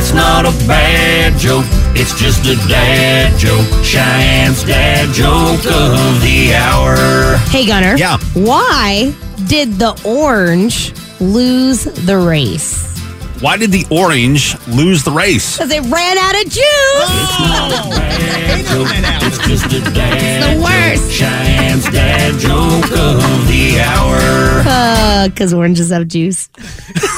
It's not a bad joke, it's just a dad joke. Cheyenne's dad joke of the hour. Hey, Gunner. Yeah. Why did the orange lose the race? Why did the orange lose the race? Because it ran out of juice. Oh. Bad joke, it's just a dad the worst. joke. Cheyenne's dad joke of the hour. Uh, because oranges have juice.